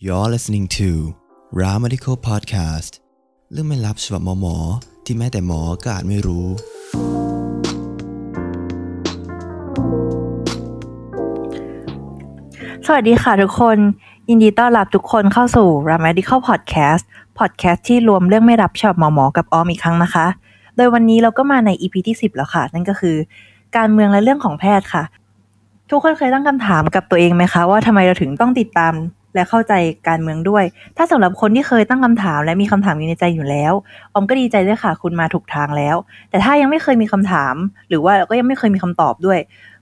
You're listening to Ra Medical Podcast เรื่องไม่ลับฉบับหมอหมอที่แม้แต่หมอก็อาจไม่รู้ สวัสดีค่ะทุกคน ยินดีต้อนรับทุกคนเข้าสู่ r a Medical Podcast Podcast ที่รวมเรื่องไม่รับฉบับหมอหมอกับออมอีกครั้งนะคะ โดยวันนี้เราก็มาใน EP ที่ 10 แล้วค่ะ นั่นก็คือ การเมืองและเรื่องของแพทย์ค่ะ ทุกคนเคยตั้งคำถามกับตัวเองไหมคะว่าทำไมเราถึงต้องติดตาม และเข้าใจการเมืองด้วย ถ้าสำหรับคนที่เคยตั้งคำถาม และมีคำถามอยู่ในใจอยู่แล้ว ออมก็ดีใจด้วยค่ะ คุณมาถูกทางแล้ว แต่ถ้ายังไม่เคยมีคำถาม หรือว่าก็ยังไม่เคยมีคำตอบด้วย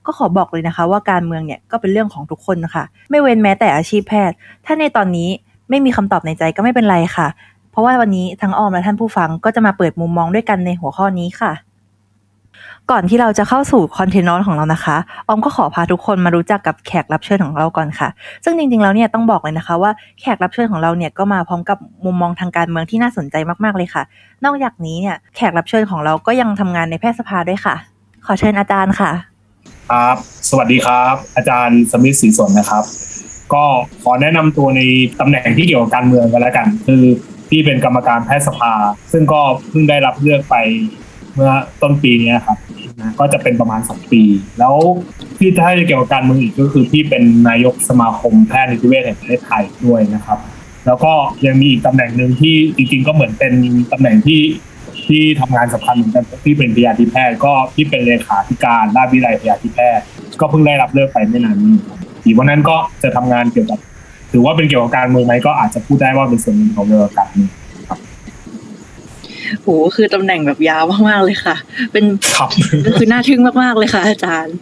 ก็ขอบอกเลยนะคะ ว่าการเมืองเนี่ยก็เป็นเรื่องของทุกคนนะคะไม่เว้นแม้แต่อาชีพแพทย์ ถ้าในตอนนี้ไม่มีคำตอบในใจก็ไม่เป็นไรค่ะ เพราะว่าวันนี้ทั้งออมและท่านผู้ฟังก็จะมาเปิดมุมมองด้วยกันในหัวข้อนี้ค่ะ ก่อนที่เราจะเข้าสู่คอนเทนต์ของเรานะคะ ออมก็ขอพาทุกคนมารู้จักกับแขกรับเชิญของเราก่อนค่ะ ซึ่งจริงๆแล้วเนี่ยต้องบอกเลยนะคะ ว่าแขกรับเชิญของเราเนี่ยก็มาพร้อมกับมุมมองทางการเมืองที่น่าสนใจมากๆเลยค่ะ นอกจากนี้เนี่ยแขกรับเชิญของเราก็ยังทำงานในแพทยสภาด้วยค่ะ ขอเชิญอาจารย์ค่ะ ครับ สวัสดีครับ อาจารย์สมิธศรีสนนะครับ ก็ขอแนะนำตัวในตำแหน่งที่เกี่ยวกับการเมืองกันแล้วกัน คือพี่เป็นกรรมการแพทยสภา ซึ่งก็เพิ่งได้รับเลือกไปเมื่อต้นปีนี้ครับ ก็จะเป็นประมาณสองปี แล้วพี่ถ้าจะเกี่ยวกับการเมืองอีกก็คือพี่เป็นนายกสมาคมแพทย์นิติเวชแห่งประเทศไทยด้วยนะครับ แล้วก็ยังมีอีกตำแหน่งหนึ่งที่จริงๆก็เหมือนเป็นตำแหน่งที่ที่ทำงานสำคัญเหมือนกันที่เป็นพยาธิแพทย์ก็ที่เป็นเลขาธิการราชวิทยาลัยพยาธิแพทย์ ก็เพิ่งได้รับเลือกไปไม่นานนี้อีกวันนั้นก็จะทำงานเกี่ยวกับถือว่าเป็นเกี่ยวกับการเมืองไหมก็อาจจะพูดได้ว่าเป็นส่วนหนึ่งของเรื่องการเมือง โหคือตำแหน่งแบบยาวมากๆเลยค่ะ เป็นครับคือน่าทึ่งมากๆเลยค่ะ อาจารย์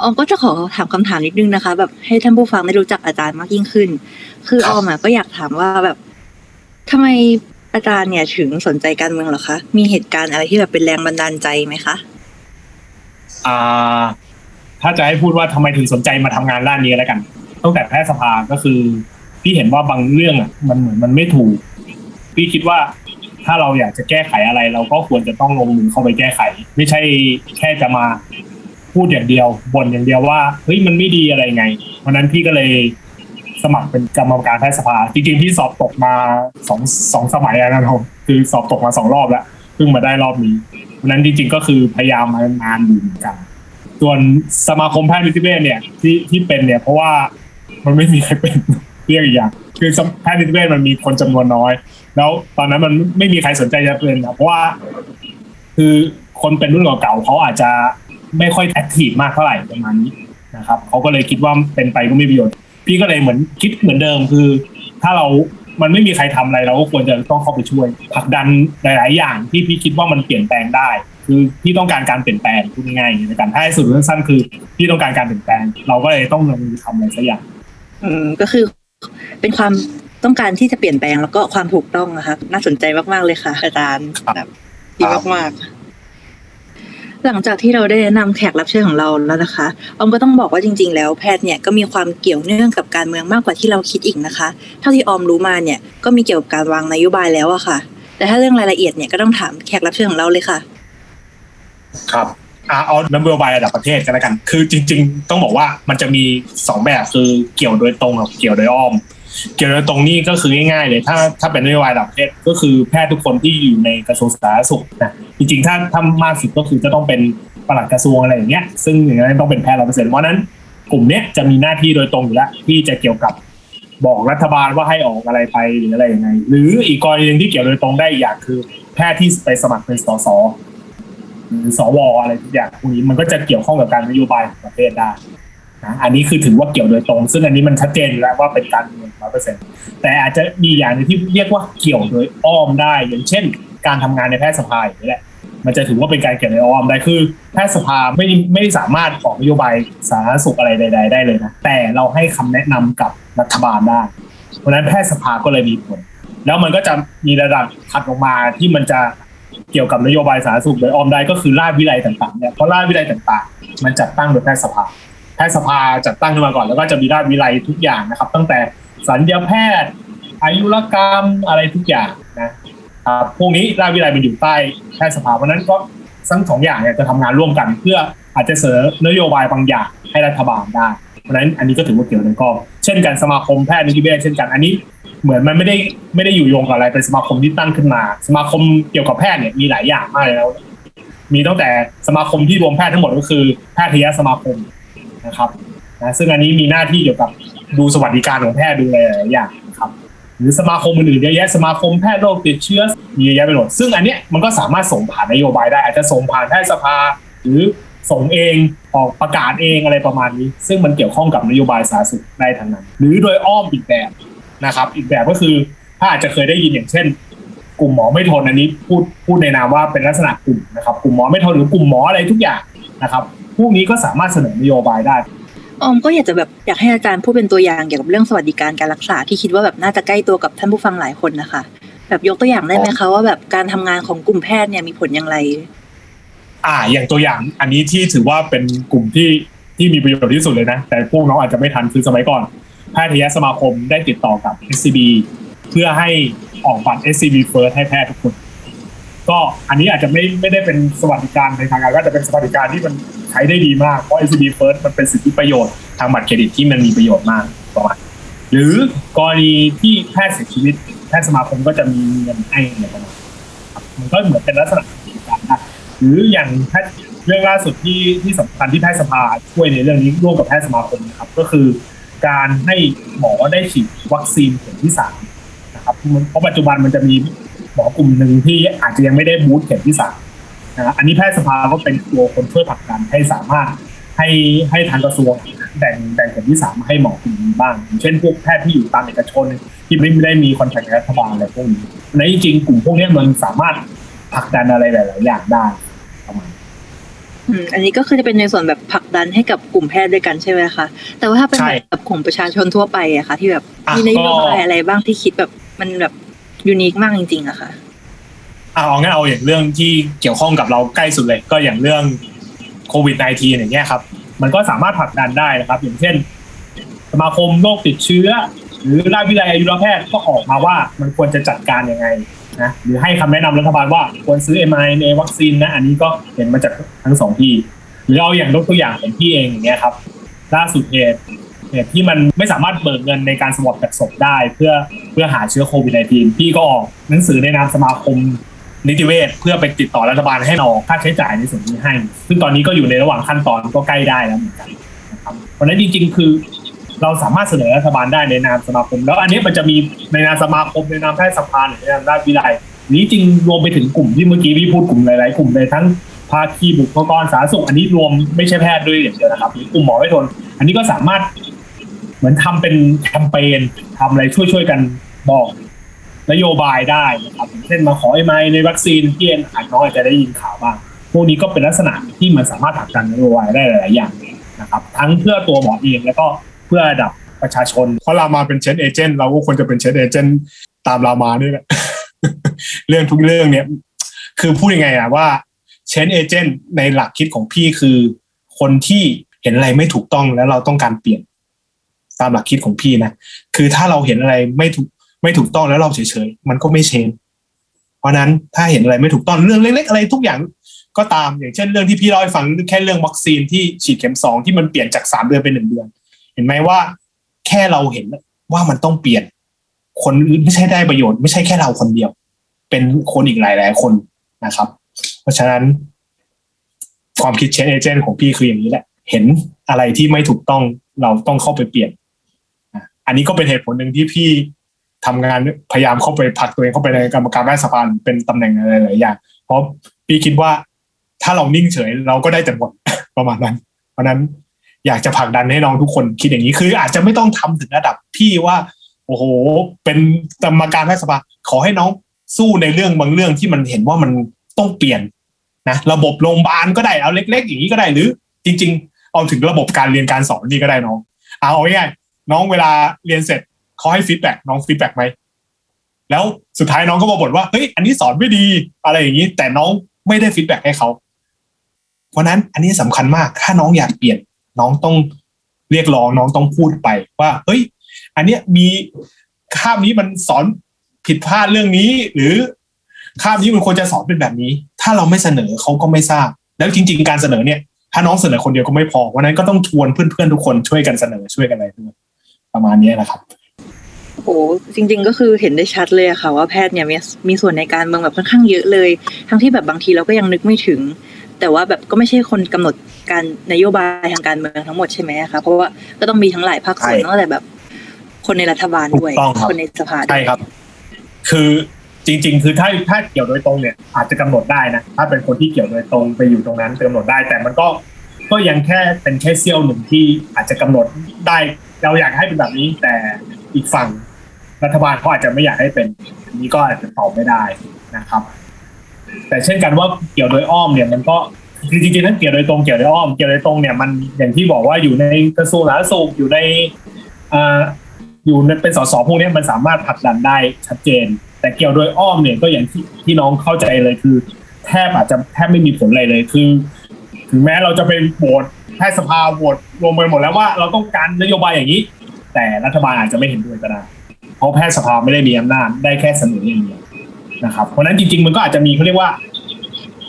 ออมก็จะขอถามคำถามนิดนึงนะคะ แบบให้ท่านผู้ฟังได้รู้จักอาจารย์มากยิ่งขึ้น คือครัอบอมอะก็อยากถามว่าแบบทำไมอาจารย์เนี่ยถึงสนใจการเมืองเหรอคะ มีเหตุการณ์อะไรที่แบบเป็นแรงบันดาลใจไหมคะอ่า ถ้าจะให้พูดว่าทำไมถึงสนใจมาทำงานด้านนี้แล้วกันตั้งแต่แพทยสภาก็คือ พี่เห็นว่าบางเรื่องอะ มันเหมือนมันไม่ถูก พี่คิดว่า ถ้าเราอยากจะแก้ไขอะไร เราก็ควรจะต้องลงมือเข้าไปแก้ไข ไม่ใช่แค่จะมาพูดอย่างเดียวบ่นอย่างเดียวว่าเฮ้ยมันไม่ดีอะไรไงวันนั้นพี่ก็เลยสมัครเป็นกรรมการแพทยสภาจริงๆพี่สอบตกมาสองสองสมัยแล้วนะครับคือสอบตกมาสองรอบแล้วเพิ่งมาได้รอบนี้วันนั้นจริงๆก็คือพยายามมานานอยู่เหมือนกัน ส่วนสมาคมแพทย์นิติเวชเนี่ยที่ที่เป็นเนี่ยเพราะว่ามันไม่มีใครเป็นเรียกอีกอย่างคือแพทย์นิติเวชมันมีคนจำนวนน้อย แล้วตอนนั้นมันไม่มีใครสนใจจะเป็นนะเพราะว่า คือคนเป็นรุ่นเก่าๆเขาอาจจะไม่ค่อยแอคทีฟมากเท่าไหร่ประมาณนี้นะครับเขาก็เลยคิดว่าเป็นไปก็ไม่ประโยชน์ พี่ก็เลยเหมือนคิดเหมือนเดิมคือ ถ้าเรามันไม่มีใครทำอะไรเราก็ควรจะต้องเข้าไปช่วยผลักดันหลาย ๆ อย่างที่พี่คิดว่ามันเปลี่ยนแปลงได้ คือพี่ต้องการการเปลี่ยนแปลงพูดง่ายๆในการถ้าให้สุดสั้นๆคือ พี่ต้องการการเปลี่ยนแปลง เราก็เลยต้องลงมือทำอะไรสักอย่างอืมก็คือเป็นความ ต้องการที่จะเปลี่ยนแปลงแล้วก็ความถูกต้องนะคะ น่าสนใจมากๆเลยค่ะ อาจารย์ครับแบบดีมากๆหลังจากที่เราได้แนะนำแขกรับเชิญของเราแล้วนะคะ ออมก็ต้องบอกว่าจริง ๆ แล้วแพทย์เนี่ยก็มีความเกี่ยวเนื่องกับการเมืองมากกว่าที่เราคิดอีกนะคะ เท่าที่ออมรู้มาเนี่ยก็มีเกี่ยวกับการวางนโยบายแล้วอะค่ะ แต่ถ้าเรื่องรายละเอียดเนี่ยก็ต้องถามแขกรับเชิญของเราเลยค่ะ ครับอ่าเอานโยบายระดับประเทศกันแล้วกัน คือจริง ๆ ต้องบอกว่ามันจะมีสองแบบคือเกี่ยวโดยตรงกับเกี่ยวโดยอ้อม เกี่ยวโดยตรงนี่ก็คือง่ายๆเลย ถ้าถ้าเป็นนโยบายระดับประเทศก็คือแพทย์ทุกคนที่อยู่ในกระทรวงสาธารณสุขนะจริงๆถ้าถ้ามากสุดก็คือจะต้องเป็นปลัดกระทรวงอะไรอย่างเงี้ยซึ่งอย่างนั้นต้องเป็นแพทย์ร้อยเปอร์เซ็นต์เพราะนั้นกลุ่มเนี้ยจะมีหน้าที่โดยตรงอยู่แล้วที่จะเกี่ยวกับบอกรัฐบาลว่าให้ออกอะไรไปหรืออะไรยังไง หรืออีกกรณีหนึงที่เกี่ยวโดยตรงได้อีกอย่างคือ แพทย์ที่ไปสมัครเป็นสสหรือสวอะไรทุกอย่างพวกนี้มันก็จะเกี่ยวข้องกับการนโยบายของประเทศได้ นะอันนี้คือถือว่าเกี่ยวโดยตรง ซึ่งอันนี้มันชัดเจนแล้วว่าเป็นการเมืองร้อยเปอร์เซ็นต์แต่อาจจะมีอย่างนึงที่เรียกว่าเกี่ยวโดยอ้อมได้ อย่างเช่น การทำงานในแพทยสภาอย่างนี้แหละมันจะถือว่าเป็นการเกี่ยวโดยอ้อมได้คือแพทยสภาไม่ไม่ได้สามารถออกนโยบายสาธารณสุขอะไรใด ๆ ได้เลยนะแต่เราให้คำแนะนำกับรัฐบาลได้เพราะฉะนั้นแพทยสภาก็เลยมีผล แล้วมันก็จะมีระดับถัดลงมาที่มันจะเกี่ยวกับนโยบายสาธารณสุขโดยอ้อมได้ก็คือราชวิไลต่างๆเนี่ยเพราะราชวิไลต่างๆ มันจัดตั้งโดยแพทยสภา แพทยสภาจัดตั้งขึ้นมาก่อน แล้วก็จะมีราชวิไลทุกอย่างนะครับ ตั้งแต่สัญญาแพทย์ อายุรกรรมอะไรทุกอย่างนะครับพวกนี้ราชวิไลมันอยู่ใต้แพทยสภาเพราะนั้นก็ทั้งสองอย่างเนี่ยจะทำงานร่วมกันเพื่ออาจจะเสนอนโยบายบางอย่างให้รัฐบาลได้เพราะนั้นอันนี้ก็ถือว่าเกี่ยวโดยกองเช่นกันสมาคมแพทย์นิติเวชเช่นกันอันนี้เหมือนมันไม่ได้ไม่ได้อยู่โยงกับอะไรเป็นสมาคมที่ตั้งขึ้นมา สมาคมเกี่ยวกับแพทย์เนี่ยมีหลายอย่างมากแล้ว มีตั้งแต่สมาคมที่รวมแพทย์ทั้งหมดก็คือแพทยสมาคม นะครับนะซึ่งอันนี้มีหน้าที่เกี่ยวกับดูสวัสดิการของแพทย์ดูอะไรหลายอย่างนะครับหรือสมาคมอื่นๆเยอะแยะสมาคมแพทย์โรคติดเชื้อมีเยอะแยะไปหมดซึ่งอันเนี้ยมันก็สามารถส่งผ่านนโยบายได้อาจจะส่งผ่านแพทยสภา หรือส่งเองออกประกาศเองอะไรประมาณนี้ ซึ่งมันเกี่ยวข้องกับนโยบายสาธารณสุขได้ทั้งนั้น หรือโดยอ้อมอีกแบบนะครับ อีกแบบก็คือถ้าอาจจะเคยได้ยินอย่างเช่น กลุ่มหมอไม่ทนอันนี้พูดพูดในนามว่าเป็นลักษณะกลุ่มนะครับ กลุ่มหมอไม่ทนหรือกลุ่มหมออะไรทุกอย่าง นะครับ พวกนี้ก็สามารถเสนอนโยบายได้ออมก็อยากจะแบบอยากให้อาจารย์พูดเป็นตัวอย่างเกี่ยวกับเรื่องสวัสดิการการรักษาที่คิดว่าแบบน่าจะใกล้ตัวกับท่านผู้ฟังหลายคนนะคะ แบบยกตัวอย่างได้ไหมคะว่าแบบการทำงานของกลุ่มแพทย์เนี่ยมีผลอย่างไร อ่า อย่างตัวอย่างอันนี้ที่ถือว่าเป็นกลุ่มที่ที่มีประโยชน์ที่สุดเลยนะ แต่พวกน้องอาจจะไม่ทันคือสมัยก่อน แพทยสมาคมได้ติดต่อกับ SCB เพื่อให้ออกบัตร SCB First ให้แพทย์ทุกคน ก็อันนี้อาจจะไม่ไม่ได้เป็นสวัสดิการในทางการก็จะเป็นสวัสดิการที่มันใช้ได้ดีมากเพราะ SCB First มันเป็นสิทธิประโยชน์ทางบัตรเครดิตที่มันมีประโยชน์มากประมาณหรือกรณีที่แพทย์เสียชีวิตแพทย์สมาคมก็จะมีเงินให้ประมาณมันก็เหมือนเป็นลักษณะของการนะหรืออย่างแพทย์เรื่องล่าสุดที่ที่สำคัญที่แพทย์สภาช่วยในเรื่องนี้ร่วมกับแพทย์สมาคมนะครับ ก็คือการให้หมอได้ฉีดวัคซีนเข็มที่สามนะครับเพราะปัจจุบันมันจะมี หมอกลุ่มหนึ่งที่อาจจะยังไม่ได้บูสต์เข็มที่สามนะอันนี้แพทย์สภาก็เป็นตัวคนช่วยผลักดันให้สามารถให้ให้ทางกระทรวงแบ่งแบ่งเข็มที่สามมาให้หมอกลุ่มนี้บ้างอย่าง เช่นพวกแพทย์ที่อยู่ตามเอกชน ที่ไม่ได้มีคอนแทคกับรัฐบาลอะไรพวกนี้ในจริงๆกลุ่มพวกนี้มันสามารถผลักดันอะไรหลาย ๆ อย่างได้ประมาณอืมอันนี้ก็คือจะเป็นในส่วนแบบผลักดันให้กับกลุ่มแพทย์ด้วยกันใช่ไหมคะ แต่ว่าถ้าเป็นใช่แบบกลุ่มประชาชนทั่วไปอะค่ะที่แบบอะมีนโยบายก็อะไรบ้างที่คิดแบบมันแบบ ยูนิคมากจริงๆอะค่ะเอาเอางั้นเอาอย่างเรื่องที่เกี่ยวข้องกับเราใกล้สุดเลย ก็อย่างเรื่องโควิด -19 อย่างเงี้ยครับ มันก็สามารถผลักดันได้นะครับ อย่างเช่น สมาคมโรคติดเชื้อ หรือราชวิทยาลัยอายุรแพทย์ก็ออกมาว่ามันควรจะจัดการยังไงนะหรือให้คำแนะนำรัฐบาลว่าควรซื้อ mRNA วัคซีนนะ อันนี้ก็เห็นมาจากทั้งสองที่ หรือเอาอย่างยกตัวอย่างของพี่เองอย่างเงี้ยครับ ล่าสุดเหตุ เหตุที่มันไม่สามารถเบิกเงินในการสวอปจากศพได้ เพื่อเพื่อหาเชื้อโควิด -19 พี่ก็ออกหนังสือในนามสมาคมนิติเวชเพื่อไปติดต่อรัฐบาลให้ออกค่าใช้จ่ายในส่วนนี้ให้ ซึ่งตอนนี้ก็อยู่ในระหว่างขั้นตอนก็ใกล้ได้แล้วเหมือนกันนะครับเพราะนั้นจริง ๆ คือเราสามารถเสนอรัฐบาลได้ในนามสมาคม แล้วอันนี้มันจะมีในนามสมาคมในนามแพทยสภาหรือในนามราชวิทยาลัยนี้จริงรวมไปถึงกลุ่มที่เมื่อกี้พี่พูดกลุ่มหลายๆกลุ่มเลยทั้งภาคีบุคลากรสาธารณสุขอันนี้รวมไม่ใช่แพทย์ด้วยอย่างเดียวนะครับหรือกลุ่มหมอไม่ทน อันนี้ก็สามารถ เหมือนทำเป็นแคมเปญทำอะไรช่วยๆกันบอกนโยบายได้นะครับเช่นมาขอไอ้ไม้ในวัคซีนที่เอ็นหาจน้องอาจะได้ยินข่าวบ้างพวกนี้ก็เป็นลักษณะที่มันสามารถผลักดันนโยบายได้หลาย ๆ อย่างนะครับ ทั้งเพื่อตัวหมอเองแล้วก็เพื่อดับประชาชน เพราะเรามาเป็นเชนเอเจนต์เราก็ควรจะเป็นเชนเอเจนต์ตามเรามานี่แหละเรื่องทุกเรื่องเนี่ย คือพูดยังไงอะว่าเชนเอเจนต์ในหลักคิดของพี่คือ คนที่เห็นอะไรไม่ถูกต้องแล้วเราต้องการเปลี่ยน ตามหลักคิดของพี่นะ คือถ้าเราเห็นอะไรไม่ถูกไม่ถูกต้องแล้วเราเฉยๆ มันก็ไม่เชน เพราะนั้นถ้าเห็นอะไรไม่ถูกต้องเรื่องเล็กๆอะไรทุกอย่างก็ตามอย่างเช่นเรื่องที่พี่เล่าให้ฟังแค่เรื่องวัคซีนที่ฉีดเข็มสองที่มันเปลี่ยนจากสามเดือนเป็นหนึ่งเดือน เห็นไหมว่า แค่เราเห็นว่ามันต้องเปลี่ยน คนอื่นไม่ใช่ได้ประโยชน์ไม่ใช่แค่เราคนเดียว เป็นคนอีกหลายๆคนนะครับ เพราะฉะนั้น ความคิดเชนเอเจนต์ของพี่คืออย่างนี้แหละ เห็นอะไรที่ไม่ถูกต้องเราต้องเข้าไปเปลี่ยน อันนี้ก็เป็นเหตุผลหนึ่งที่พี่ทำงานพยายามเข้าไปผลักตัวเองเข้าไปในกรรมการแพทยสภาเป็นตำแหน่งอะไรหลายอย่างเพราะพี่คิดว่าถ้าเรานิ่งเฉยเราก็ได้แต่บทประมาณนั้น เพราะนั้นอยากจะผลักดันให้น้องทุกคนคิดอย่างนี้คือ อาจจะไม่ต้องทำถึงระดับพี่ว่าโอ้โห เป็นกรรมการแพทยสภาขอให้น้องสู้ในเรื่องบางเรื่องที่มันเห็นว่ามันต้องเปลี่ยนนะระบบโรงพยาบาลก็ได้เอาเล็ก ๆ อย่างนี้ก็ได้หรือ จริง ๆ เอาถึงระบบการเรียนการสอนนี่ก็ได้น้อง เอาง่าย น้องเวลาเรียนเสร็จเขาให้ feedback น้อง feedback ไหมแล้วสุดท้ายน้องก็มาบ่นว่าเฮ้ยอันนี้สอนไม่ดีอะไรอย่างนี้ แต่น้องไม่ได้ feedback ให้เขาเพราะนั้นอันนี้สำคัญมากถ้าน้องอยากเปลี่ยน น้องต้องเรียกร้องน้องต้องพูดไปว่า เฮ้ย อันเนี้ยมีคาบนี้มันสอนผิดพลาดเรื่องนี้ หรือคาบนี้มันควรจะสอนเป็นแบบนี้ ถ้าเราไม่เสนอเขาก็ไม่ทราบ แล้วจริง ๆ การเสนอเนี่ย ถ้าน้องเสนอคนเดียวก็ไม่พอวันนั้นก็ต้องชวนเพื่อนๆทุกคนช่วยกันเสนอช่วยกันอะไรด้วย ประมาณนี้นะครับโอ้จริง ๆ ก็คือเห็นได้ชัดเลยอะค่ะ ว่าแพทย์เนี่ยมีมีส่วนในการเมืองแบบค่อนข้างเยอะเลย ทั้งที่แบบบางทีเราก็ยังนึกไม่ถึง แต่ว่าแบบก็ไม่ใช่คนกำหนดการนโยบายทางการเมืองทั้งหมดใช่ไหมคะเพราะว่าก็ต้องมีทั้งหลายภาคส่วนใช่ตั้งแต่แบบ คนในรัฐบาลด้วยถูกต้องครับคนในสภาด้ใช่วยครับ คือจริง ๆ คือถ้าถ้าเกี่ยวโดยตรงเนี่ย อาจจะกำหนดได้นะถ้าเป็นคนที่เกี่ยวโดยตรงไปอยู่ตรงนั้นกำหนดได้ แต่มันก็ก็ยังแค่เป็นแค่เสี้ยวหนึ่งที่อาจจะกำหนดได้ เราอยากให้เป็นแบบนี้ แต่อีกฝั่งรัฐบาลเขาอาจจะไม่อยากให้เป็นอันนี้ก็อาจจะตอบไม่ได้นะครับ แต่เช่นกันว่าเกี่ยวโดยอ้อมเนี่ยมันก็คือจริงๆถ้าเกี่ยวโดยตรงเกี่ยวโดยอ้อมเกี่ยวโดยตรงเนี่ยมันอย่างที่บอกว่าอยู่ในกระทรวงสาธารณสุขอยู่ในอ่าอยู่ในเป็นสสพวกนี้มันสามารถผลักดันได้ชัดเจน แต่เกี่ยวโดยอ้อมเนี่ยก็อย่างที่ที่น้องเข้าใจเลยคือ แทบอาจจะแทบไม่มีผลอะไรเลยคือ ถึงแม้เราจะไปโหวตแพทยสภาโหวตรวมไปหมดแล้วว่าเราต้องการนโยบายอย่างนี้ แต่รัฐบาลอาจจะไม่เห็นด้วยก็ได้เพราะแพทยสภาไม่ได้มีอำนาจได้แค่เสนออย่างเดียวนะครับเพราะฉะนั้นจริง ๆ มันก็อาจจะมีเขาเรียกว่า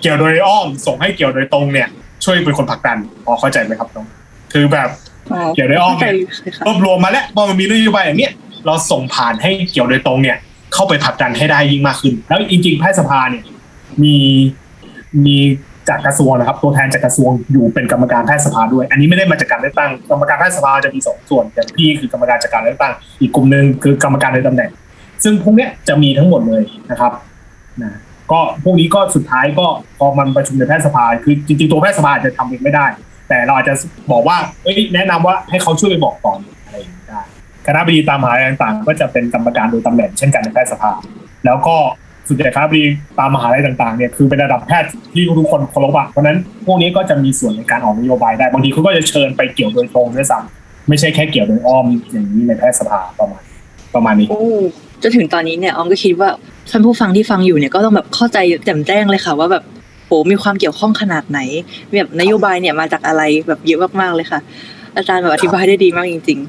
เกี่ยวโดยอ้อมส่งให้เกี่ยวโดยตรงเนี่ย ช่วยเป็นคนผลักดันพอเข้าใจไหมครับน้องคือแบบอ๋อเกี่ยวโดยอ้อมเข้าใจเนี่ยค่ะรวบรวมมาแล้วว่ามันมีนโยบายอย่างเนี้ยเราส่งผ่านให้เกี่ยวโดยตรงเนี่ย เข้าไปผลักดันให้ได้ยิ่งมากขึ้น แล้วจริง ๆ แพทยสภาเนี่ยมีมี จากกระทรวงนะครับ ตัวแทนจากกระทรวงอยู่เป็นกรรมการแพทยสภาด้วย อันนี้ไม่ได้มาจากการเลือกตั้ง กรรมการแพทยสภาจะมีสองส่วนอย่างพี่คือกรรมการจากการเลือกตั้ง อีกกลุ่มหนึ่งคือกรรมการในตำแหน่ง ซึ่งพวกเนี้ยจะมีทั้งหมดเลยนะครับนะก็พวกนี้ก็สุดท้ายก็พอมันประชุมในแพทยสภา คือจริงๆตัวแพทยสภาจะทำเองไม่ได้ แต่เราอาจจะบอกว่าเอ้ยแนะนำว่าให้เขาช่วยไปบอกต่ออะไรอย่างนี้ได้คณะบดีตามมหายต่างๆ ก็จะเป็นกรรมการโดยตำแหน่งเช่นกันในแพทยสภา แล้วก็ สุดท้ายคณะบดีตามมหาลัยต่างๆเนี่ยคือเป็นระดับแพทย์ที่ทุกคนเคารพอะเพราะนั้นพวกนี้ก็จะมีส่วนในการออกนโยบายได้บางทีเขาก็จะเชิญไปเกี่ยวโดยตรงด้วยซ้ำไม่ใช่แค่เกี่ยวโดยอ้อมอย่างนี้ในแพทยสภาประมาณประมาณนี้โอ้จนถึงตอนนี้เนี่ยออมก็คิดว่าท่านผู้ฟังที่ฟังอยู่เนี่ยก็ต้องแบบเข้าใจแจ่มแจ้งเลยค่ะ ว่าแบบโหมีความเกี่ยวข้องขนาดไหนแบบนโยบายเนี่ยมาจากอะไรแบบเยอะมากๆเลยค่ะ อาจารย์แบบอธิบายได้ดีมากจริง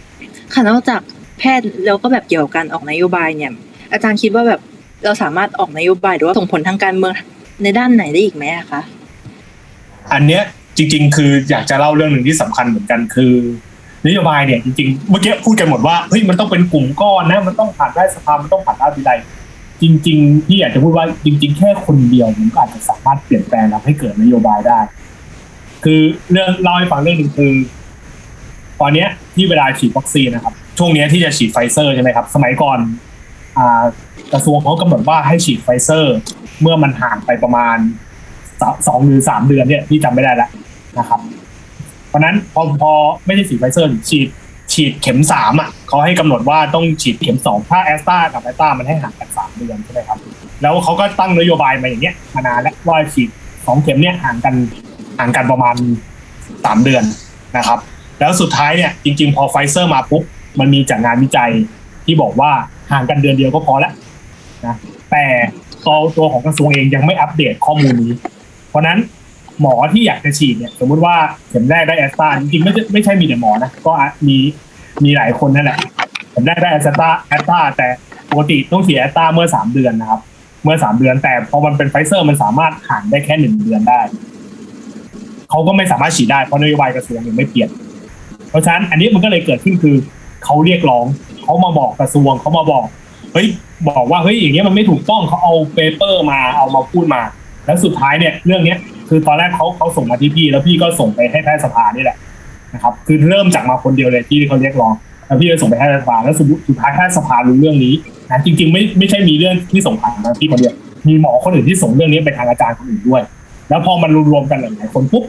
ๆ ค่ะนอกจากแพทย์แล้วก็แบบเกี่ยวกับการออกนโยบายเนี่ย อาจารย์คิดว่าแบบ เราสามารถออกนโยบายหรือว่าส่งผลทางการเมืองในด้านไหนได้อีกไหมคะอันเนี้ยจริง ๆ คืออยากจะเล่าเรื่องหนึ่งที่สำคัญเหมือนกันคือนโยบายเนี่ยจริงๆเมื่อกี้พูดกันหมดว่าเฮ้ยมันต้องเป็นกลุ่มก้อนนะมันต้องผ่านได้สภามันต้องผ่านได้วิไลจริง ๆ ที่อยากจะพูดว่าจริง ๆ แค่คนเดียวมันก็อาจจะสามารถเปลี่ยนแปลงทำให้เกิดนโยบายได้ คือเรื่องเล่าให้ฟังเรื่องหนึ่งคือ ตอนเนี้ยที่เวลาฉีดวัคซีนนะครับ ช่วงเนี้ยที่จะฉีดไฟเซอร์ใช่ไหมครับ สมัยก่อนอ่า กระทรวงเขากำหนดว่าให้ฉีดไฟเซอร์ เมื่อมันห่างไปประมาณสองหรือสามเดือนเนี่ยที่จำไม่ได้แล้วนะครับ เพราะนั้นพอพอไม่ได้ฉีดไฟเซอร์ฉีดฉีดเข็มสามอะเขาให้กำหนดว่าต้องฉีดเข็มสองถ้าแอสตรากับแอสตรามันให้ห่างกันสามเดือนใช่ไหมครับ แล้วเขาก็ตั้งนโยบายมาอย่างเงี้ยมานานแล้วว่าฉีดสองเข็มเนี่ยห่างกันห่างกันประมาณสามเดือนนะครับ แล้วสุดท้ายเนี่ยจริง ๆ พอไฟเซอร์มาปุ๊บมันมีจากงานวิจัยที่บอกว่าห่างกันเดือนเดียวก็พอแล้ว นะแต่ตัวตัวของกระทรวงเองยังไม่อัปเดตข้อมูลนี้ เพราะนั้นหมอที่อยากจะฉีดเนี่ย สมมุติว่าเข็มแรกได้แอสตราจริงๆไม่ใช่ไม่ใช่มีแต่หมอนะก็มีมีหลายคนนั่นแหละเข็มแรกได้แอสตราแอสตราแต่ปกติต้องฉีดแอสตราเมื่อสามเดือนนะครับ เมื่อสามเดือนแต่พอมันเป็นไฟเซอร์มันสามารถห่างได้แค่หนึ่งเดือนได้เขาก็ไม่สามารถฉีดได้เพราะนโยบายกระทรวงยังไม่เปลี่ยน เพราะฉะนั้นอันนี้มันก็เลยเกิดขึ้นคือเขาเรียกร้องเขามาบอกกระทรวงเขามาบอก เฮ้ยบอกว่าเฮ้ยอย่างเงี้ยมันไม่ถูกต้องเขาเอาเปเปอร์มาเอามาพูดมา แล้วสุดท้ายเนี่ยเรื่องเนี้ยคือตอนแรกเขาเขาส่งมาที่พี่ แล้วพี่ก็ส่งไปให้แพทยสภานี่แหละนะครับคือเริ่มจากมาคนเดียวเลยที่เขาเรียกร้องแล้วพี่ก็ส่งไปให้แพทยสภาแล้วสุดสุดท้ายแพทยสภารู้เรื่องนี้นะจริง ๆ ไม่ไม่ใช่มีเรื่องที่ส่งผ่านมาพี่คนเดียวมีหมอคนอื่นที่ส่งเรื่องนี้ไปทางอาจารย์คนอื่นด้วย แล้วพอมันรวมๆกันหลายๆคนปุ๊บ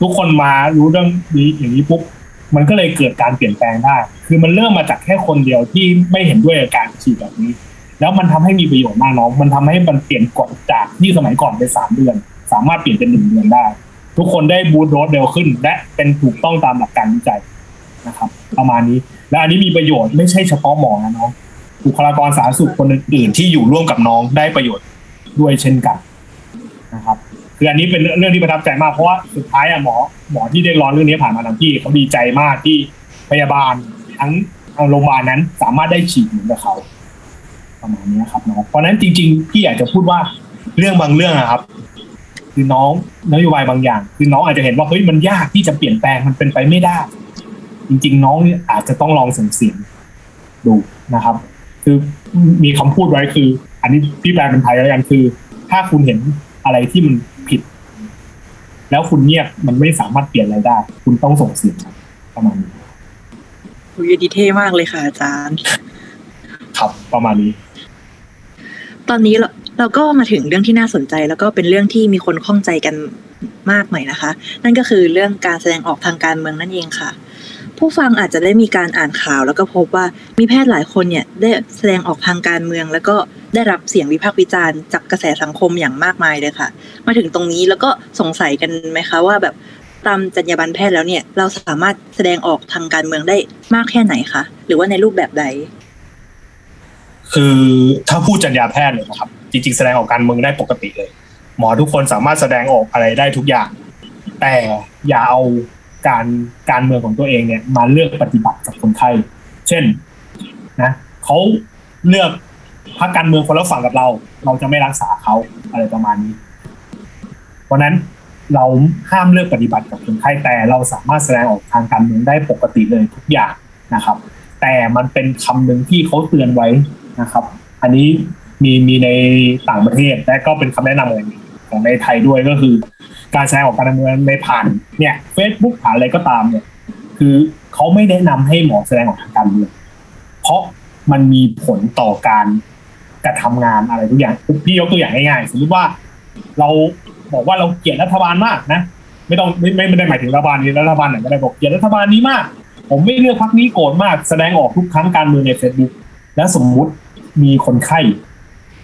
ทุกคนมารู้เรื่องนี้อย่างนี้ปุ๊บ มันก็เลยเกิดการเปลี่ยนแปลงได้ คือมันเริ่มมาจากแค่คนเดียวที่ไม่เห็นด้วยกับการฉีดแบบนี้ แล้วมันทำให้มีประโยชน์มากน้อง มันทำให้มันเปลี่ยนกฎจากที่สมัยก่อนเป็นสามเดือน สามารถเปลี่ยนเป็นหนึ่งเดือนได้ ทุกคนได้บูตโดสเร็วขึ้น และเป็นถูกต้องตามหลักการวิจัยนะครับ ประมาณนี้ และอันนี้มีประโยชน์ไม่ใช่เฉพาะหมอนะน้องบุคลากรสาธารณสุขคนอื่น ๆ ที่อยู่ร่วมกับน้องได้ประโยชน์ด้วยเช่นกันนะครับ คืออันนี้เป็นเรื่องที่ประทับใจมากเพราะว่าสุดท้ายอะหมอหมอที่ได้ร้อนเรื่องนี้ผ่านมาทางพี่เขาดีใจมากที่พยาบาลทั้งโรงพยาบาลนั้นสามารถได้ฉีดเหมือนกับเขาประมาณนี้ครับน้องเพราะนั้นจริงๆพี่อยากจะพูดว่าเรื่องบางเรื่องอะครับ คือน้องนโยบายบางอย่าง คือน้องอาจจะเห็นว่าเฮ้ยมันยากที่จะเปลี่ยนแปลงมันเป็นไปไม่ได้ จริง ๆ น้องเนี่ยอาจจะต้องลองส่งเสียงดูนะครับ คือมีคำพูดไว้คือ อันนี้พี่แปลเป็นไทยแล้วกันคือ ถ้าคุณเห็นอะไรที่มัน แล้วคุณเงียบมันไม่สามารถเปลี่ยนอะไรได้ คุณต้องส่งเสียงประมาณนี้คุยดีเท่มากเลยค่ะอาจารย์ ครับประมาณนี้ ตอนนี้เราเราก็มาถึงเรื่องที่น่าสนใจ แล้วก็เป็นเรื่องที่มีคนข้องใจกันมากหน่อยนะคะ นั่นก็คือเรื่องการแสดงออกทางการเมืองนั่นเองค่ะ ผู้ฟังอาจจะได้มีการอ่านข่าว แล้วก็พบว่ามีแพทย์หลายคนเนี่ยได้แสดงออกทางการเมือง แล้วก็ได้รับเสียงวิพากษ์วิจารณ์จากกระแสสังคมอย่างมากมายเลยค่ะ มาถึงตรงนี้แล้วก็สงสัยกันไหมคะว่าแบบตามจรรยาบรรณแพทย์แล้วเนี่ยเราสามารถแสดงออกทางการเมืองได้มากแค่ไหนคะหรือว่าในรูปแบบใด คือถ้าพูดจรรยาแพทย์เลยนะครับ จริงๆ แสดงออกการเมืองได้ปกติเลย หมอทุกคนสามารถแสดงออกอะไรได้ทุกอย่าง แต่อย่าเอา การการเมืองของตัวเองเนี่ยมาเลือกปฏิบัติกับคนไข้เช่นนะเขาเลือกพรรคการเมืองคนละฝั่งกับเรา เราจะไม่รักษาเขาอะไรประมาณนี้ เพราะนั้นเราห้ามเลือกปฏิบัติกับคนไข้แต่เราสามารถแสดงออกทางการเมืองได้ปกติเลยทุกอย่างนะครับ แต่มันเป็นคำหนึ่งที่เขาเตือนไว้นะครับ อันนี้มีมีในต่างประเทศและก็เป็นคำแนะนำของในไทยด้วยก็คือ การแสดงออกการเมืองในผ่านเนี่ยเฟซบุ๊กผ่านอะไรก็ตามเนี่ย คือเขาไม่แนะนำให้หมอแสดงออกทางการเมืองเพราะมันมีผลต่อการกระทำงานอะไรทุกอย่างพี่ยกตัวอย่างง่ายๆสมมติว่า เราบอกว่าเราเกลียดรัฐบาลมากนะไม่ต้องไม่ไม่ไม่ได้หมายถึงรัฐบาลนี้รัฐบาลไหนก็ได้บอกเกลียดรัฐบาลนี้มาก ผมไม่เลือกพรรคนี้โกรธมาก แสดงออกทุกครั้งการเมืองในเฟซบุ๊กแล้วสมมุติมีคนไข้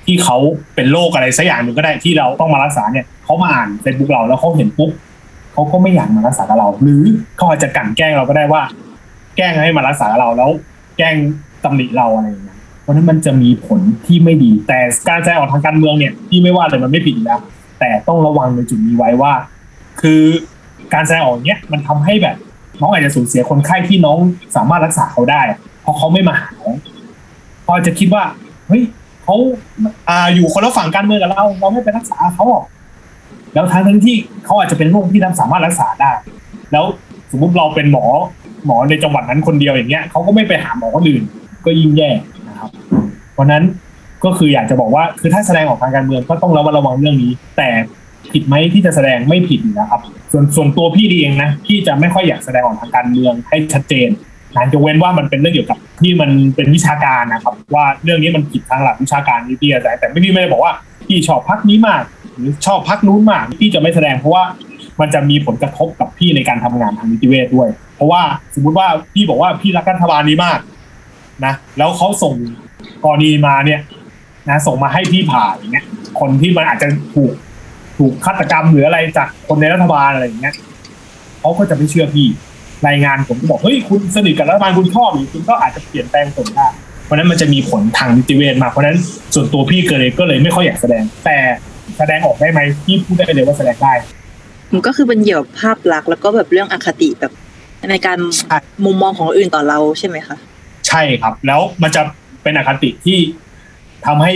ที่เขาเป็นโรคอะไรสักอย่างหนึ่งก็ได้ที่เราต้องมารักษาเนี่ยเขามาอ่านเฟซบุ๊กเราแล้วเขาเห็นปุ๊บเขาก็ไม่อยากมารักษากับเรา หรือเขาอาจจะกั่นแกล้งเราก็ได้ว่า แกล้งให้มารักษากับเราแล้ว แกล้งตำหนิเราอะไรอย่างเงี้ยเพราะนั้นมันจะมีผลที่ไม่ดี แต่การแสดงออกทางการเมืองเนี่ยที่ไม่ว่าเลยมันไม่ผิดอยู่แล้วแต่ต้องระวังในจุดนี้ไว้ว่า คือการแสดงออกเนี้ยมันทำให้แบบน้องอาจจะสูญเสียคนไข้ที่น้องสามารถรักษาเขาได้ เพราะเขาไม่มาหาน้องพอจะคิดว่าเฮ้ย เขาอ่าอยู่คนละฝั่งการเมืองกับเรา เราไม่ไปรักษาเขาหรอกแล้วทั้งทั้งที่เขาอาจจะเป็นโรคที่ทำสามารถรักษาได้ แล้วสมมุติเราเป็นหมอหมอในจังหวัดนั้นคนเดียวอย่างเงี้ยเขาก็ไม่ไปหาหมอคนอื่น ก็ยิ่งแย่นะครับ เพราะนั้นก็คืออยากจะบอกว่าคือถ้าแสดงออกทางการเมืองก็ต้องระมัดระวังเรื่องนี้ แต่ผิดไหมที่จะแสดงไม่ผิดนะครับ ส่วนส่วนตัวพี่ดีเองนะพี่จะไม่ค่อยอยากแสดงออกทางการเมืองให้ชัดเจน นะจะเว้นว่ามันเป็นเรื่องเกี่ยวกับที่มันเป็นวิชาการนะครับ ว่าเรื่องนี้มันผิดทางหลักวิชาการที่พี่จะแสดงแต่ไม่พี่ไม่ได้บอกว่าพี่ชอบพักนี้มากหรือชอบพักนู้นมากพี่จะไม่แสดงเพราะว่ามันจะมีผลกระทบกับพี่ในการทำงานทางนิติเวชด้วย เพราะว่าสมมติว่าพี่บอกว่าพี่รักรัฐบาลนี้มากนะแล้วเขาส่งกรณีมาเนี่ยนะส่งมาให้พี่ผ่าอย่างเงี้ย คนที่มันอาจจะถูกถูกฆาตกรรมหรืออะไรจากคนในรัฐบาลอะไรอย่างเงี้ยเขาก็จะไม่เชื่อพี่ รายงานผมก็บอกเฮ้ยคุณสนิทกับรัฐบาลคุณชอบหรือคุณก็อาจจะเปลี่ยนแปลงผลได้เพราะนั้นมันจะมีผลทางนิติเวชมากเพราะนั้นส่วนตัวพี่เกิดเลยก็เลยไม่ค่อยอยากแสดง แต่แสดงออกได้ไหมพี่พูดได้เลยว่าแสดงได้มันก็คือเป็นเกี่ยวกับภาพลักษณ์แล้วก็แบบเรื่องอคติแบบในการใช่มุมมองของคนอื่นต่อเราใช่ไหมคะใช่ครับ แล้วมันจะเป็นอคติที่ทำให้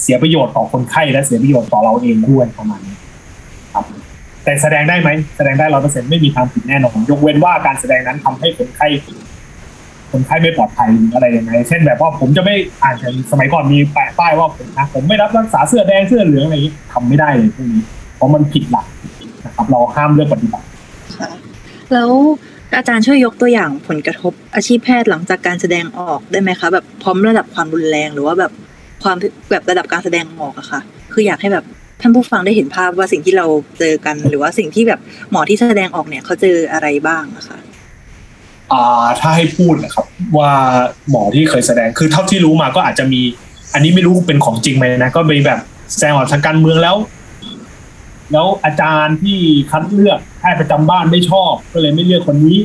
เสียประโยชน์ต่อคนไข้และเสียประโยชน์ต่อเราเองด้วยประมาณนี้ครับ แต่แสดงได้ไหมแสดงได้ร้อยเปอร์เซ็นต์ไม่มีทางผิดแน่นอนยกเว้นว่าการแสดงนั้นทำให้คนไข้คนไข้ไม่ปลอดภัยหรืออะไรยังไง เช่นแบบว่าผมจะไม่อ่านอย่างสมัยก่อนมีแปะป้ายว่าผมนะผมไม่รับรักษาเสื้อแดงเสื้อเหลืองอะไรนี้ทำไม่ได้เลยพวกนี้ เพราะมันผิดหลักนะครับ เราห้ามเลือกปฏิบัติค่ะแล้วอาจารย์ช่วยยกตัวอย่างผลกระทบอาชีพแพทย์หลังจากการแสดงออกได้ไหมคะ แบบพร้อมระดับความรุนแรงหรือว่าแบบความแบบระดับการแสดงออกอะค่ะ คืออยากให้แบบ ท่านผู้ฟังได้เห็นภาพว่าสิ่งที่เราเจอกัน หรือว่าสิ่งที่แบบหมอที่แสดงออกเนี่ยเขาเจออะไรบ้างนะคะอ่าถ้าให้พูดนะครับ ว่าหมอที่เคยแสดงคือเท่าที่รู้มาก็อาจจะมี อันนี้ไม่รู้เป็นของจริงไหมนะก็มีแบบแสดงออกทางการเมืองแล้ว แล้วอาจารย์ที่คัดเลือกแพทย์ประจำบ้านไม่ชอบ ก็เลยไม่เลือกคนนี้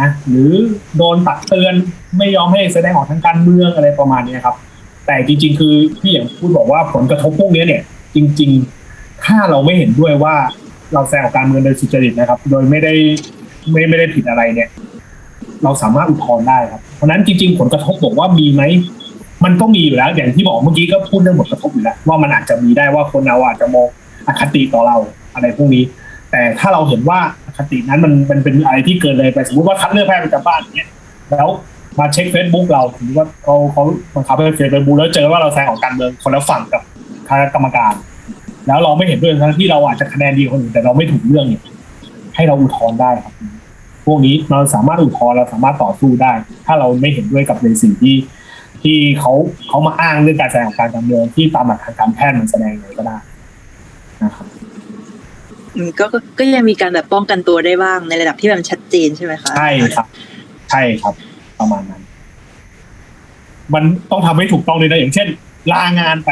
นะหรือโดนตักเตือนไม่ยอมให้แสดงออกทางการเมืองอะไรประมาณนี้ครับ แต่จริง ๆ คือพี่อย่างพูดบอกว่าผลกระทบพวกนี้เนี่ย จริง ๆ ถ้าเราไม่เห็นด้วยว่าเราแสดงออกการเมืองโดยสุจริตนะครับ โดยไม่ได้ไม่ไม่ได้ผิดอะไรเนี่ย เราสามารถอุทธรณ์ได้ครับ เพราะนั้นจริง ๆ ผลกระทบบอกว่ามีไหมมันก็มีอยู่แล้ว อย่างที่บอกเมื่อกี้ก็พูดเรื่องผลกระทบอยู่แล้วว่ามันอาจจะมีได้ว่าคนเราอาจจะมองอคติต่อเราอะไรพวกนี้ แต่ถ้าเราเห็นว่าอคตินั้นมันมันเป็นอะไรที่เกินเลยไปสมมติว่าคัดเลือกแพทย์ประจำบ้านอย่างเงี้ยแล้วมาเช็คเฟซบุ๊กเราถือว่าเขาเขาบังคับให้เฟซบุ๊กแล้วเจอว่าเราแสดงออกการเมืองคนละฝั่งกับ คณะกรรมการ แล้วเราไม่เห็นด้วยทั้งที่เราอาจจะคะแนนดีกว่าคนอื่นแต่เราไม่ถูกเรื่องเนี่ยให้เราอุทธรณ์ได้ครับ พวกนี้เราสามารถอุทธรณ์เราสามารถต่อสู้ได้ ถ้าเราไม่เห็นด้วยกับในสิ่งที่ที่เขาเขามาอ้างเรื่องการแสดงออกการการเมืองที่ตามหลักทางการแพทย์มันแสดงเลยก็ได้นะครับอืมก็ก็ก็ยังมีการแบบป้องกันตัวได้บ้างในระดับที่แบบชัดเจนใช่ไหมคะใช่ครับ ใช่ครับ ประมาณนั้น มันต้องทำให้ถูกต้องเลยนะอย่างเช่น ลางานไป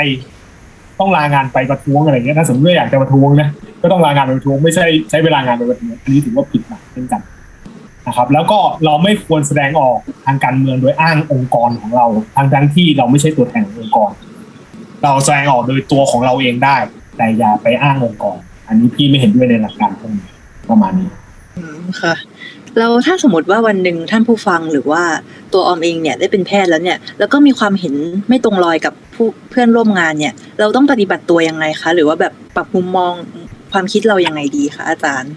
ต้องลางานไปประท้วงอะไรเงี้ยถ้าสมมติว่าอยากจะประท้วงนะก็ต้องลางานไปประท้วงไม่ใช่ใช้เวลางานไปประท้วงอันนี้ถือว่าผิดหนักเช่นกันนะครับ แล้วก็เราไม่ควรแสดงออกทางการเมืองโดยอ้างองค์กรของเราทางทั้งที่เราไม่ใช่ตัวแทนองค์กร เราแสดงออกโดยตัวของเราเองได้ แต่อย่าไปอ้างองค์กร อันนี้พี่ไม่เห็นด้วยในหลักการพวกนี้ประมาณนี้อืมค่ะ แล้วถ้าสมมติว่าวันหนึ่งท่านผู้ฟังหรือว่าตัวออมเองเนี่ยได้เป็นแพทย์แล้วเนี่ย แล้วก็มีความเห็นไม่ตรงรอยกับผู้เพื่อนร่วมงานเนี่ย เราต้องปฏิบัติตัวยังไงคะ หรือว่าแบบปรับมุมมองความคิดเรายังไงดีคะอาจารย์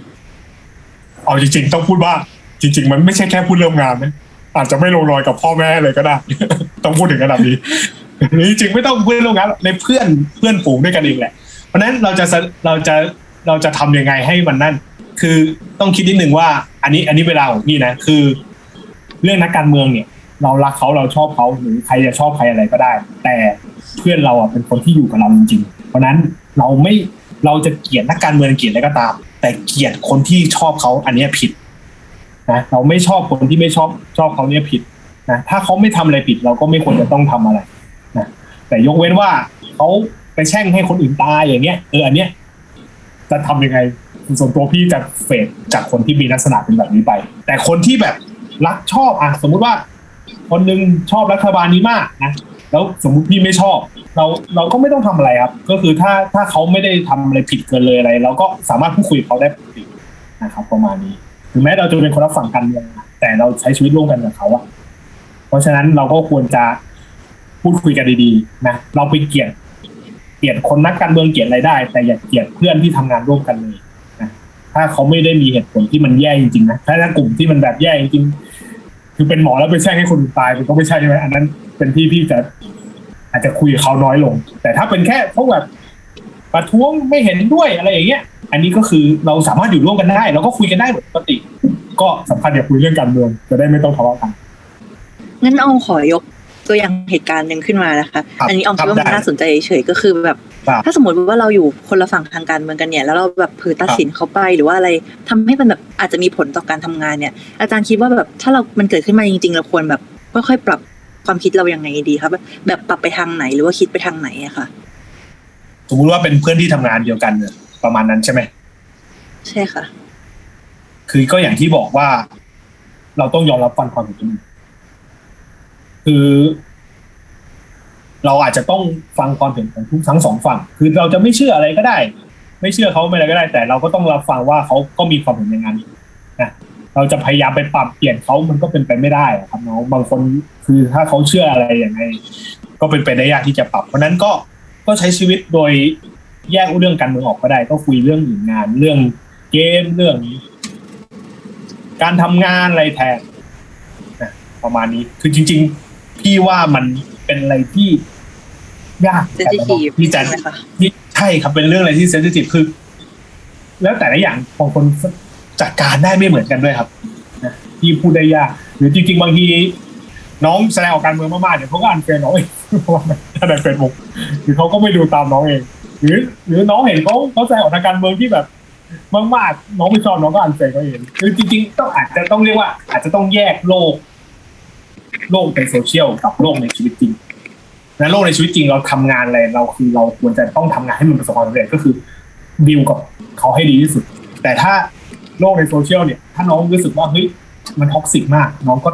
เอาจริง ๆ ต้องพูดว่าจริง ๆ มันไม่ใช่แค่พูดเริ่มงานนะอาจจะไม่ลงรอยกับพ่อแม่เลยก็ได้ ต้องพูดถึงระดับนี้จริงๆไม่ต้องเพื่อนร่วมงานในเพื่อนเพื่อนฝูงด้วยกันเองแหละ เพราะฉะนั้นเราจะเราจะเราจะทำยังไงให้มันนั่น คือต้องคิดนิดนึงว่า อันนี้ อันนี้เวลาของพี่นะ คือ เรื่องนักการเมืองเนี่ย เรารักเขาเราชอบเขาหรือใครจะชอบใครอะไรก็ได้ แต่เพื่อนเราอะเป็นคนที่อยู่กับเราจริงๆเพราะนั้นเราไม่เราจะเกลียดนักการเมืองเกลียดอะไรก็ตาม แต่เกลียดคนที่ชอบเขาอันเนี้ยผิดนะเราไม่ชอบคนที่ไม่ชอบชอบเขาเนี่ยผิดนะถ้าเขาไม่ทำอะไรผิด เราก็ไม่ควรจะต้องทำอะไรนะแต่ยกเว้นว่าเขาไปแช่งให้คนอื่นตายอย่างเงี้ยเอออันเนี้ยจะทำยังไง ส่วนตัวพี่จะเฟดจากคนที่มีลักษณะเป็นแบบนี้ไป แต่คนที่แบบรักชอบอะสมมุติว่า คนหนึงชอบรัฐบาลนี้มากนะแล้วสมมุติพี่ไม่ชอบ เราเราก็ไม่ต้องทำอะไรครับ ก็คือถ้าถ้าเขาไม่ได้ทำอะไรผิดเกินเลยอะไรเราก็สามารถพูดคุยเขาได้ปกตินะครับ ประมาณนี้ถึงแม้เราจะเป็นคนรับฝั่งกันเมืองแต่เราใช้ชีวิตร่วมกันกับเขาอะเพราะฉะนั้นเราก็ควรจะพูดคุยกันดีๆนะเราไปเกลียดเกลียดคนนักการเมืองเกลียดอะไรได้ แต่อย่าเกลียดเพื่อนที่ทำงานร่วมกันเลย ถ้าเขาไม่ได้มีเหตุผลที่มันแย่จริงๆนะถ้าถ้ากลุ่มที่มันแบบแย่จริงๆคือเป็นหมอแล้วไปแช่งให้คนตายมันก็ไม่ใช่ใช่ไหมอันนั้นเป็นที่พี่จะอาจจะคุยกับเขาน้อยลง แต่ถ้าเป็นแค่พวกแบบประท้วงไม่เห็นด้วยอะไรอย่างเงี้ย อันนี้ก็คือเราสามารถอยู่ร่วมกันได้เราก็คุยกันได้ปกติ ก็สำคัญอย่าคุยเรื่องการเมืองจะได้ไม่ต้องทะเลาะกันงั้นออมขอยก ตัวอย่างเหตุการณ์หนึ่งขึ้นมานะคะครับอันนี้ออมคิดว่าครับมันได้น่าสนใจเฉยๆก็คือแบบครับถ้าสมมติว่าเราอยู่คนละฝั่งทางการเมืองกันเนี่ยแล้วเราแบบเผือตัดสินเขาไปหรือว่าอะไรทำให้มันแบบอาจจะมีผลต่อการทำงานเนี่ย อาจารย์คิดว่าแบบถ้าเรา มันเกิดขึ้นมาจริงๆเราควรแบบค่อยๆปรับความคิดเรายังไงดีครับ แบบปรับไปทางไหนหรือว่าคิดไปทางไหนอะค่ะสมมุติว่าเป็นเพื่อนที่ทำงานเดียวกันเนี่ยประมาณนั้นใช่ไหมใช่ค่ะ คือก็อย่างที่บอกว่า เราต้องยอมรับฟังความเห็นคนอื่น คือ เราอาจจะต้องฟังความเห็นของทุกทั้งสองฝั่ง คือเราจะไม่เชื่ออะไรก็ได้ ไม่เชื่อเขาไม่อะไรก็ได้ แต่เราก็ต้องรับฟังว่าเขาก็มีความเห็นอย่างนั้นะเราจะพยายามไปปรับเปลี่ยนเขามันก็เป็นไปไม่ได้ครับน้องบางคนคือถ้าเขาเชื่ออะไรอย่างไรก็เป็นไปได้ยากที่จะปรับ เพราะนั้นก็ก็ใช้ชีวิตโดยแยกเรื่องการเมืองออกก็ได้ ก็คุยเรื่องอื่นงานเรื่องเกมเรื่อง การทำงานอะไรแทนนะประมาณนี้คือจริง ๆ พี่ว่ามันเป็นอะไรที่ยากเซนซิทีฟที่จะใช่ไหมคะที่ใช่ครับเป็นเรื่องอะไรที่เซนซิทีฟคือ แล้วแต่ละอย่างบางคนจัดการได้ไม่เหมือนกันด้วยครับนะที่พูดได้ยาก หรือจริงๆบางทีน้องแสดงออกการเมืองมากๆเดี๋ยวเขาก็อ่านเฟซน้องเองเพราะว่าถ้าในเฟซบุ๊กหรือเขาก็ไม่ดูตามน้องเอง หรือ หรือน้องเห็นเขาเขาแสดงออกทางการเมืองที่แบบมากๆน้องไม่ชอบน้องก็อ่านเฟซเขาเองคือจริง ๆ ต้องอาจจะต้องเรียกว่า อาจจะต้องแยกโลก โลกในโซเชียลกับโลกในชีวิตจริงและโลกในชีวิตจริงเราทำงานอะไรเราคือเราควรจะต้องทำงานให้มันประสบความสำเร็จก็คือดีลกับเขาให้ดีที่สุด แต่ถ้าโลกในโซเชียลเนี่ย ถ้าน้องรู้สึกว่าเฮ้ยมัน toxic มาก น้องก็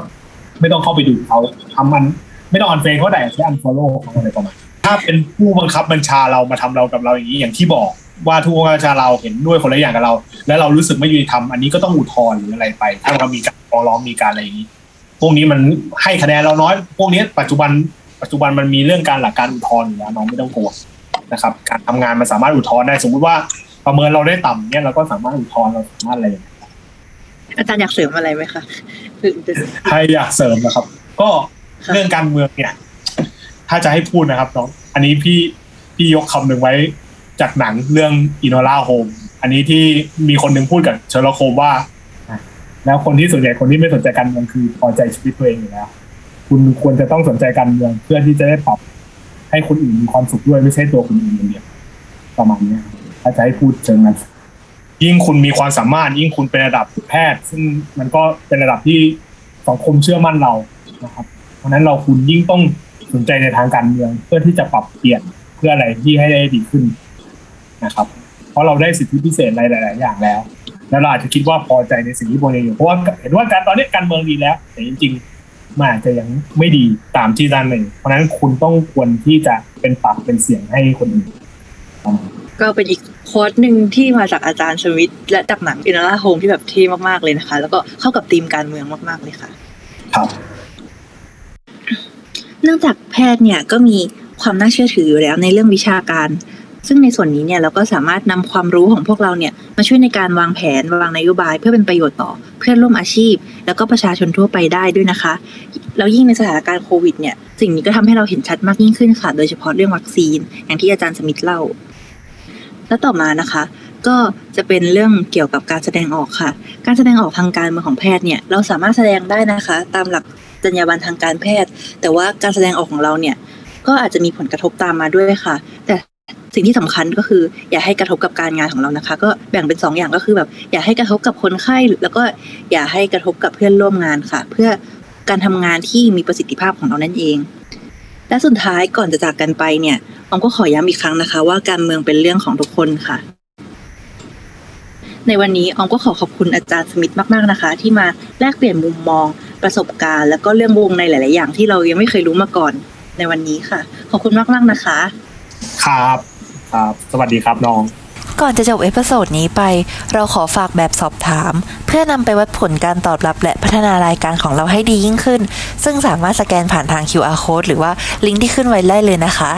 ไม่ต้องเข้าไปดูเขาทำมันไม่ต้อง unfriend เขาแต่แค่ unfollow เขาอะไรประมาณถ้าเป็นผู้บังคับบัญชาเรามาทำเรากับเราอย่างนี้อย่างที่บอกว่าผู้บังคับบัญชาเราเห็นด้วยคนละอย่างกับเรา และเรารู้สึกไม่ยุติธรรมอันนี้ก็ต้องอุทธรณ์หรืออะไรไป ถ้าเรามีการฟ้องร้องมีการอะไรอย่างนี้ พวกนี้มันให้คะแนนเราน้อย พวกนี้ปัจจุบันปัจจุบันมันมีเรื่องการหลักการอุทธรณ์อยู่แล้วน้องไม่ต้องกลัวนะครับ การทำงานมันสามารถอุทธรณ์ได้สมมุติว่าประเมินเราได้ต่ำเนี่ยเราก็สามารถอุทธรณ์เราสามารถอะไรอย่างเงี้ยอาจารย์อยากเสริมอะไรไหมคะใครอยากเสริมนะครับ ก็ค่ะเรื่องการเมืองเนี่ย ถ้าจะให้พูดนะครับน้องอันนี้พี่พี่ยกคำหนึ่งไว้จากหนังเรื่องอินโนล่าโฮมอันนี้ที่มีคนหนึ่งพูดกับเชอร์ล็อกโฮมว่าอะ แล้วคนที่ส่วนใหญ่คนที่ไม่สนใจการเมืองคือพอใจชีวิตตัวเองอยู่แล้วคุณควรจะต้องสนใจการเมืองเพื่อที่จะได้ปรับให้คนอื่นมีความสุขด้วยไม่ใช่ตัวคุณเองอย่างเดียวประมาณนี้ถ้าจะให้พูดเชิงนั้นยิ่งคุณมีความสามารถ ยิ่งคุณเป็นระดับแพทย์ ซึ่งมันก็เป็นระดับที่สังคมเชื่อมั่นเรานะครับ เพราะฉะนั้นเราคุณยิ่งต้องสนใจในทางการเมือง เพื่อที่จะปรับเปลี่ยนเพื่ออะไรที่ให้ได้ดีขึ้นนะครับ เพราะเราได้สิทธิพิเศษอะไรหลาย ๆ อย่างแล้ว แล้วเราอาจจะคิดว่าพอใจในสิ่งที่โบเนอยู่เพราะว่าเห็นว่าการตอนนี้การเมืองดีแล้ว แต่จริงๆมันอาจจะยังไม่ดีตามที่ด้านหนึ่งเพราะฉะนั้นคุณต้องควรที่จะเป็นปากเป็นเสียงให้คนอื่นประมาณก็เป็นอีกโค้ดหนึ่งที่มาจากอาจารย์สมิธและจากหนังอินนาโฮมที่แบบเท่มากๆเลยนะคะ แล้วก็เข้ากับธีมการเมืองมาก ๆเลยค่ะ ครับเนื่องจากแพทย์เนี่ยก็มีความน่าเชื่อถืออยู่แล้วในเรื่องวิชาการ ซึ่งในส่วนนี้เนี่ยเราก็สามารถนำความรู้ของพวกเราเนี่ยมาช่วยในการวางแผนวางนโยบาย เพื่อเป็นประโยชน์ต่อเพื่อนร่วมอาชีพ แล้วก็ประชาชนทั่วไปได้ด้วยนะคะแล้วยิ่งในสถานการณ์โควิดเนี่ยสิ่งนี้ก็ทำให้เราเห็นชัดมากยิ่งขึ้นค่ะ โดยเฉพาะเรื่องวัคซีน อย่างที่อาจารย์สมิธเล่า แล้วต่อมานะคะก็จะเป็นเรื่องเกี่ยวกับการแสดงออกค่ะ การแสดงออกทางการเมืองของแพทย์เนี่ยเราสามารถแสดงได้นะคะ ตามหลักจรรยาบรรณทางการแพทย์ แต่ว่าการแสดงออกของเราเนี่ยก็อาจจะมีผลกระทบตามมาด้วยค่ะ แต่ สิ่งที่สำคัญก็คือ อย่าให้กระทบกับการงานของเรานะคะ ก็แบ่งเป็นสองอย่างก็คือแบบอย่าให้กระทบกับคนไข้แล้วก็อย่าให้กระทบกับเพื่อนร่วมงานค่ะ เพื่อการทำงานที่มีประสิทธิภาพของเรานั่นเอง และสุดท้ายก่อนจะจากกันไปเนี่ยออมก็ขอย้ำอีกครั้งนะคะ ว่าการเมืองเป็นเรื่องของทุกคนค่ะ ในวันนี้ออมก็ขอขอบคุณอาจารย์สมิธมากๆนะคะ ที่มาแลกเปลี่ยนมุมมอง ประสบการณ์ แล้วก็เรื่องวงในหลาย ๆ อย่างที่เรายังไม่เคยรู้มาก่อนในวันนี้ค่ะ ขอบคุณมากๆนะคะ ครับ ครับ สวัสดีครับน้อง ก่อนจะจบ episode นี้ไป เราขอฝากแบบสอบถาม เพื่อนำไปวัดผลการตอบรับและพัฒนารายการของเราให้ดียิ่งขึ้น ซึ่งสามารถสแกนผ่านทาง QR code หรือว่าลิงก์ที่ขึ้นไว้ได้เลยนะคะ